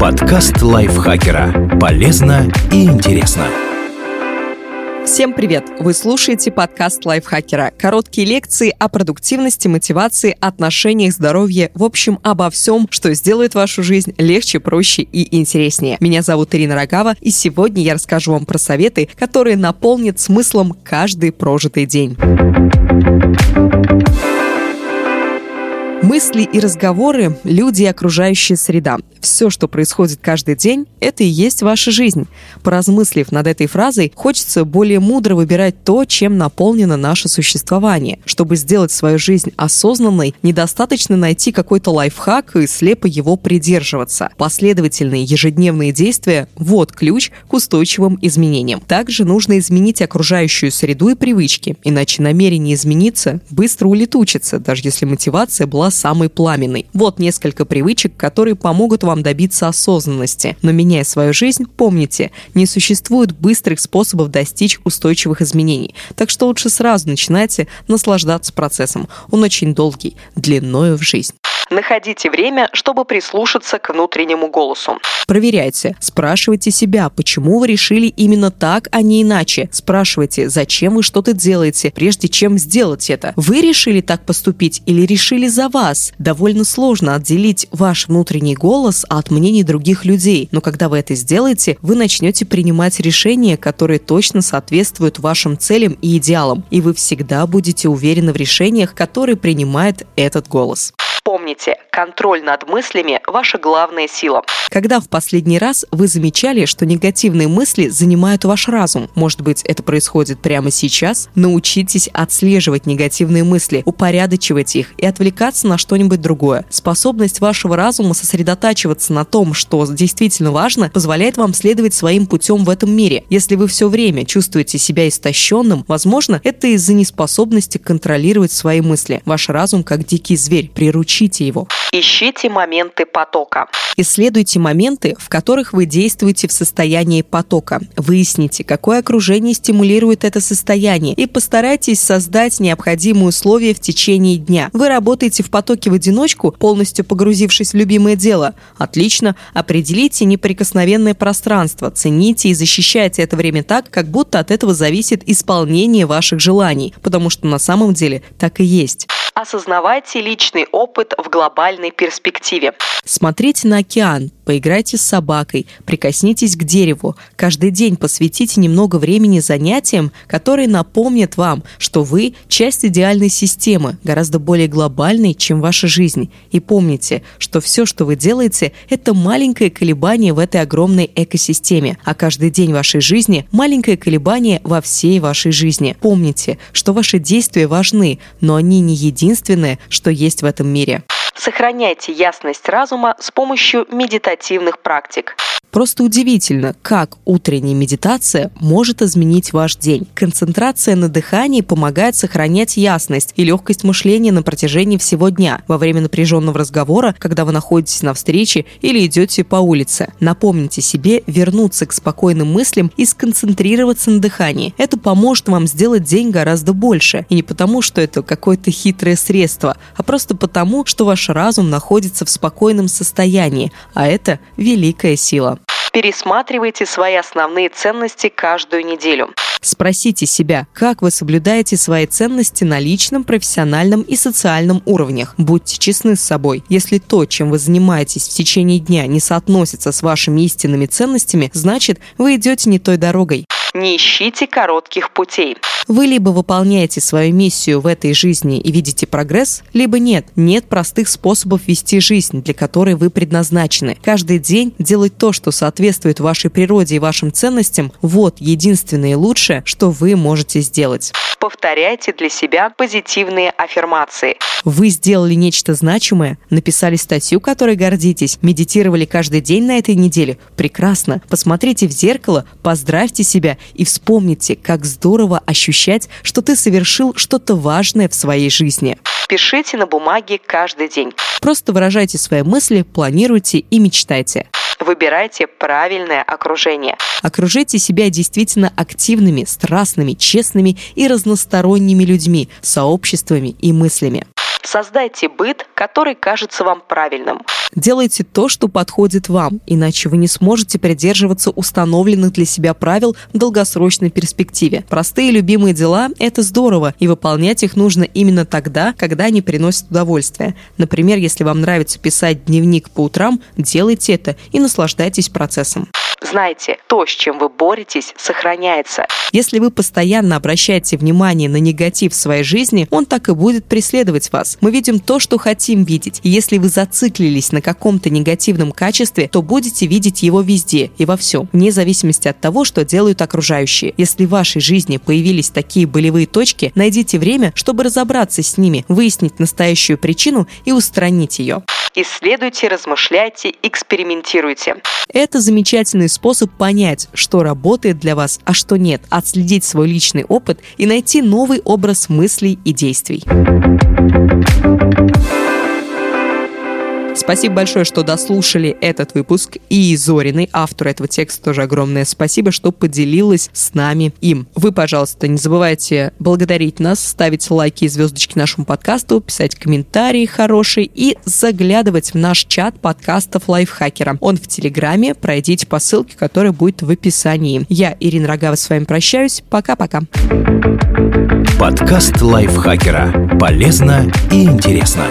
Подкаст лайфхакера. Полезно и интересно. Всем привет! Вы слушаете подкаст лайфхакера. Короткие лекции о продуктивности, мотивации, отношениях, здоровье, в общем, обо всем, что сделает вашу жизнь легче, проще и интереснее. Меня зовут Ирина Рогава, и сегодня я расскажу вам про советы, которые наполнят смыслом каждый прожитый день. Мысли и разговоры, люди и окружающая среда. Все, что происходит каждый день, это и есть ваша жизнь. Поразмыслив над этой фразой, хочется более мудро выбирать то, чем наполнено наше существование. Чтобы сделать свою жизнь осознанной, недостаточно найти какой-то лайфхак и слепо его придерживаться. Последовательные ежедневные действия – вот ключ к устойчивым изменениям. Также нужно изменить окружающую среду и привычки, иначе намерение измениться быстро улетучится, даже если мотивация была самой пламенной. Вот несколько привычек, которые помогут вам добиться осознанности. Но меняя свою жизнь, помните, не существует быстрых способов достичь устойчивых изменений. Так что лучше сразу начинайте наслаждаться процессом. Он очень долгий, длиною в жизнь. Находите время, чтобы прислушаться к внутреннему голосу. Проверяйте. Спрашивайте себя, почему вы решили именно так, а не иначе. Спрашивайте, зачем вы что-то делаете, прежде чем сделать это. Вы решили так поступить или решили за вас? Довольно сложно отделить ваш внутренний голос от мнений других людей, но когда вы это сделаете, вы начнете принимать решения, которые точно соответствуют вашим целям и идеалам, и вы всегда будете уверены в решениях, которые принимает этот голос. Помните, контроль над мыслями – ваша главная сила. Когда в последний раз вы замечали, что негативные мысли занимают ваш разум? Может быть, это происходит прямо сейчас? Научитесь отслеживать негативные мысли, упорядочивать их и отвлекаться на что-нибудь другое. Способность вашего разума сосредотачиваться на том, что действительно важно, позволяет вам следовать своим путем в этом мире. Если вы все время чувствуете себя истощенным, возможно, это из-за неспособности контролировать свои мысли. Ваш разум, как дикий зверь, приручен Ищите его. Ищите моменты потока. Исследуйте моменты, в которых вы действуете в состоянии потока. Выясните, какое окружение стимулирует это состояние, и постарайтесь создать необходимые условия в течение дня. Вы работаете в потоке в одиночку, полностью погрузившись в любимое дело. Отлично. Определите неприкосновенное пространство, цените и защищайте это время так, как будто от этого зависит исполнение ваших желаний, потому что на самом деле так и есть. Осознавайте личный опыт в глобальной перспективе. Смотрите на океан, поиграйте с собакой, прикоснитесь к дереву. Каждый день посвятите немного времени занятиям, которые напомнят вам, что вы – часть идеальной системы, гораздо более глобальной, чем ваша жизнь. И помните, что все, что вы делаете, это маленькое колебание в этой огромной экосистеме, а каждый день вашей жизни – маленькое колебание во всей вашей жизни. Помните, что ваши действия важны, но они не единственное, что есть в этом мире. Сохраняйте ясность разума с помощью медитативных практик. Просто удивительно, как утренняя медитация может изменить ваш день. Концентрация на дыхании помогает сохранять ясность и легкость мышления на протяжении всего дня, во время напряженного разговора, когда вы находитесь на встрече или идете по улице. Напомните себе вернуться к спокойным мыслям и сконцентрироваться на дыхании. Это поможет вам сделать день гораздо больше. И не потому, что это какое-то хитрое средство, а просто потому, что ваш разум находится в спокойном состоянии, а это великая сила. Пересматривайте свои основные ценности каждую неделю. Спросите себя, как вы соблюдаете свои ценности на личном, профессиональном и социальном уровнях. Будьте честны с собой. Если то, чем вы занимаетесь в течение дня, не соотносится с вашими истинными ценностями, значит, вы идете не той дорогой. Не ищите коротких путей. Вы либо выполняете свою миссию в этой жизни и видите прогресс, либо нет. Нет простых способов вести жизнь, для которой вы предназначены. Каждый день делать то, что соответствует вашей природе и вашим ценностям – вот единственное и лучшее, что вы можете сделать. Повторяйте для себя позитивные аффирмации. Вы сделали нечто значимое, написали статью, которой гордитесь, медитировали каждый день на этой неделе. Прекрасно. Посмотрите в зеркало, поздравьте себя и вспомните, как здорово ощущать, что ты совершил что-то важное в своей жизни. Пишите на бумаге каждый день. Просто выражайте свои мысли, планируйте и мечтайте. Выбирайте правильное окружение. Окружите себя действительно активными, страстными, честными и разносторонними людьми, сообществами и мыслями. Создайте быт, который кажется вам правильным. Делайте то, что подходит вам, иначе вы не сможете придерживаться установленных для себя правил в долгосрочной перспективе. Простые любимые дела – это здорово, и выполнять их нужно именно тогда, когда они приносят удовольствие. Например, если вам нравится писать дневник по утрам, делайте это и наслаждайтесь процессом. Знайте, то, с чем вы боретесь, сохраняется. Если вы постоянно обращаете внимание на негатив в своей жизни, он так и будет преследовать вас. Мы видим то, что хотим видеть. И если вы зациклились на каком-то негативном качестве, то будете видеть его везде и во всем, вне зависимости от того, что делают окружающие. Если в вашей жизни появились такие болевые точки, найдите время, чтобы разобраться с ними, выяснить настоящую причину и устранить ее. Исследуйте, размышляйте, экспериментируйте. Это замечательный способ понять, что работает для вас, а что нет, отследить свой личный опыт и найти новый образ мыслей и действий. Спасибо большое, что дослушали этот выпуск. И Зориной, автору этого текста, тоже огромное спасибо, что поделилась с нами им. Вы, пожалуйста, не забывайте благодарить нас, ставить лайки и звездочки нашему подкасту, писать комментарии хорошие и заглядывать в наш чат подкастов лайфхакера. Он в Телеграме. Пройдите по ссылке, которая будет в описании. Я, Ирина Рогава, с вами прощаюсь. Пока-пока. Подкаст лайфхакера. Полезно и интересно.